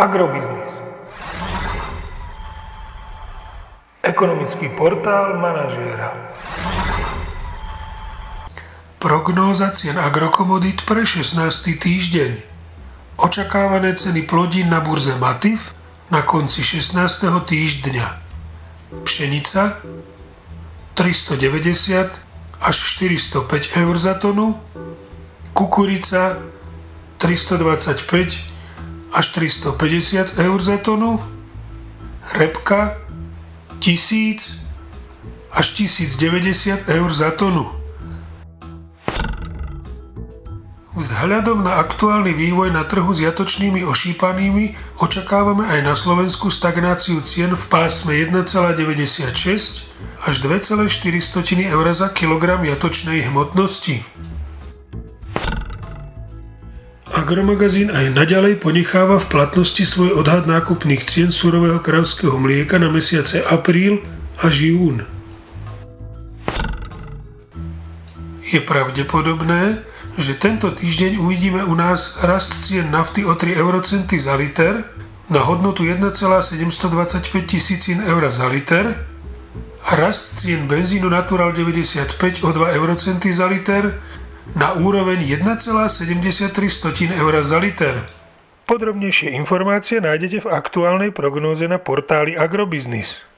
Agrobiznis. Ekonomický portál manažéra. Prognóza cien agrokomodít pre 16. týždeň. Očakávané ceny plodín na burze Matif na konci 16. týždňa. Pšenica 390 až 405 eur za tonu, kukurica 325 až 350 eur za tonu, repka 1000 až 1090 eur za tonu. Vzhľadom na aktuálny vývoj na trhu s jatočnými ošípanými očakávame aj na Slovensku stagnáciu cien v pásme 1,96 až 2,4 eur za kilogram jatočnej hmotnosti. Agromagazín aj naďalej ponecháva v platnosti svoj odhad nákupných cien surového kravského mlieka na mesiace apríl až jún. Je pravdepodobné, že tento týždeň uvidíme u nás rast cien nafty o 3 eurocenty za liter na hodnotu 1,725 tisícin eur za liter a rast cien benzínu Natural 95 o 2 eurocenty za liter na úroveň 1,73 eur za liter. Podrobnejšie informácie nájdete v aktuálnej prognóze na portáli Agrobiznis.